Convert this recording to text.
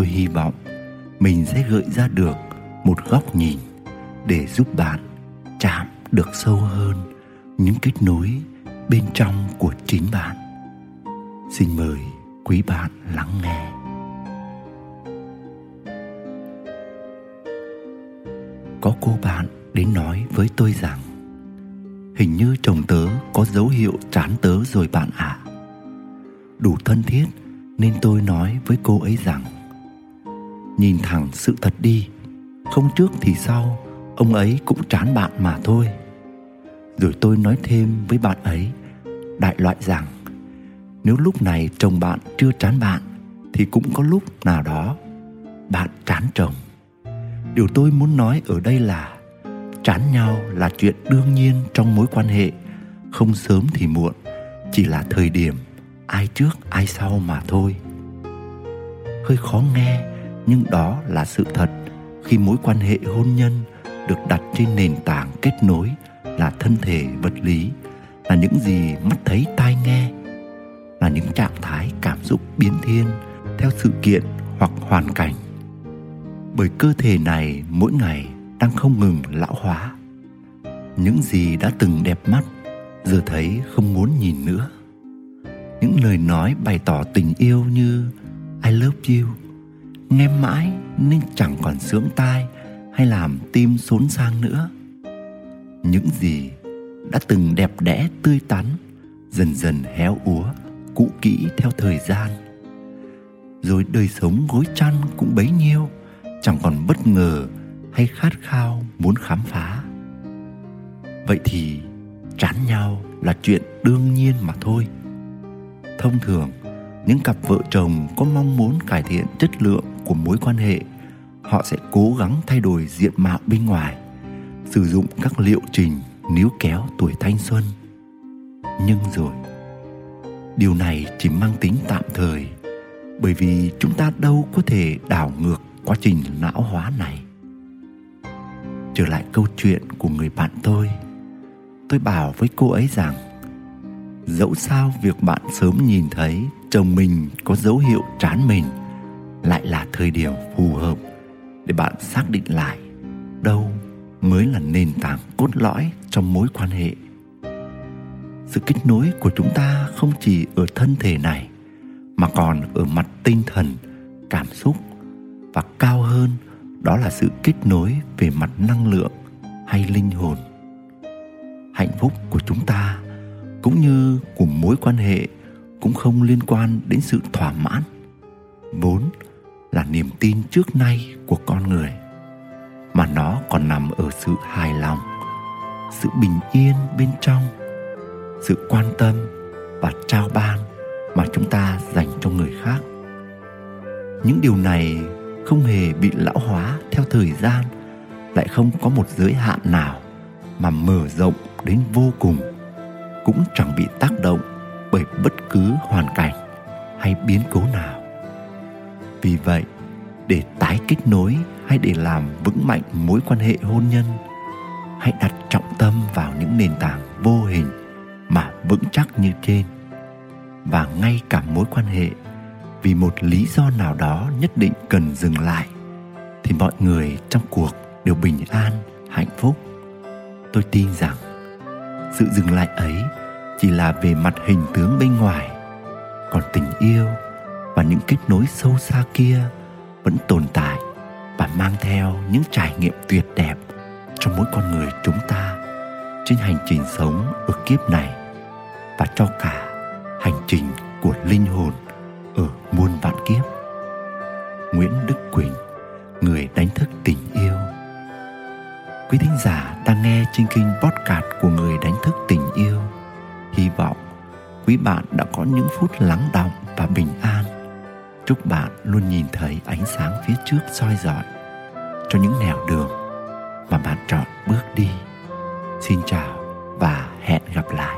tôi hy vọng mình sẽ gợi ra được một góc nhìn để giúp bạn chạm được sâu hơn những kết nối bên trong của chính bạn xin mời quý bạn lắng nghe có cô bạn đến nói với tôi rằng, hình như chồng tớ có dấu hiệu chán tớ rồi bạn ạ à. đủ thân thiết nên tôi nói với cô ấy rằng nhìn thẳng sự thật đi. Không trước thì sau, ông ấy cũng chán bạn mà thôi. Rồi tôi nói thêm với bạn ấy, đại loại rằng, nếu lúc này chồng bạn chưa chán bạn, thì cũng có lúc nào đó bạn chán chồng. Điều tôi muốn nói ở đây là, chán nhau là chuyện đương nhiên trong mối quan hệ. Không sớm thì muộn, chỉ là thời điểm, ai trước, ai sau mà thôi. Hơi khó nghe nhưng đó là sự thật. Khi mối quan hệ hôn nhân được đặt trên nền tảng kết nối là thân thể vật lý, là những gì mắt thấy, tai nghe, là những trạng thái cảm xúc biến thiên theo sự kiện hoặc hoàn cảnh. Bởi cơ thể này mỗi ngày đang không ngừng lão hóa. Những gì đã từng đẹp mắt giờ thấy không muốn nhìn nữa. Những lời nói bày tỏ tình yêu như i love you nghe mãi nên chẳng còn sướng tai hay làm tim xốn sang nữa. Những gì đã từng đẹp đẽ, tươi tắn, dần dần héo úa, cũ kỹ theo thời gian. Rồi đời sống gối chăn cũng bấy nhiêu, chẳng còn bất ngờ hay khát khao muốn khám phá. Vậy thì chán nhau là chuyện đương nhiên mà thôi. Thông thường, những cặp vợ chồng có mong muốn cải thiện chất lượng của mối quan hệ, họ sẽ cố gắng thay đổi diện mạo bên ngoài, sử dụng các liệu trình níu kéo tuổi thanh xuân. Nhưng rồi, điều này chỉ mang tính tạm thời, bởi vì chúng ta đâu có thể đảo ngược quá trình lão hóa này. Trở lại câu chuyện của người bạn tôi tôi bảo với cô ấy rằng, dẫu sao việc bạn sớm nhìn thấy chồng mình có dấu hiệu chán mình lại là thời điểm phù hợp để bạn xác định lại đâu mới là nền tảng cốt lõi trong mối quan hệ. Sự kết nối của chúng ta không chỉ ở thân thể này, mà còn ở mặt tinh thần, cảm xúc. Và cao hơn, đó là sự kết nối về mặt năng lượng hay linh hồn. Hạnh phúc của chúng ta cũng như của mối quan hệ cũng không liên quan đến sự thỏa mãn. Vốn là niềm tin trước nay của con người, mà nó còn nằm ở sự hài lòng, sự bình yên bên trong, sự quan tâm và trao ban mà chúng ta dành cho người khác. Những điều này không hề bị lão hóa theo thời gian, lại không có một giới hạn nào mà mở rộng đến vô cùng, cũng chẳng bị tác động bởi bất cứ hoàn cảnh hay biến cố nào vì vậy, để tái kết nối hay để làm vững mạnh mối quan hệ hôn nhân, hãy đặt trọng tâm vào những nền tảng vô hình mà vững chắc như trên. Và ngay cả mối quan hệ, vì một lý do nào đó nhất định cần dừng lại, thì mọi người trong cuộc đều bình an, hạnh phúc. Tôi tin rằng, sự dừng lại ấy chỉ là về mặt hình tướng bên ngoài, còn tình yêu và những kết nối sâu xa kia vẫn tồn tại và mang theo những trải nghiệm tuyệt đẹp cho mỗi con người chúng ta trên hành trình sống ở kiếp này và cho cả hành trình của linh hồn ở muôn vạn kiếp. Nguyễn đức quỳnh, người đánh thức tình yêu. Quý thính giả đang nghe trên kênh podcast của người đánh thức tình yêu, hy vọng quý bạn đã có những phút lắng động và bình an chúc bạn luôn nhìn thấy ánh sáng phía trước soi rọi cho những nẻo đường mà bạn chọn bước đi. Xin chào và hẹn gặp lại.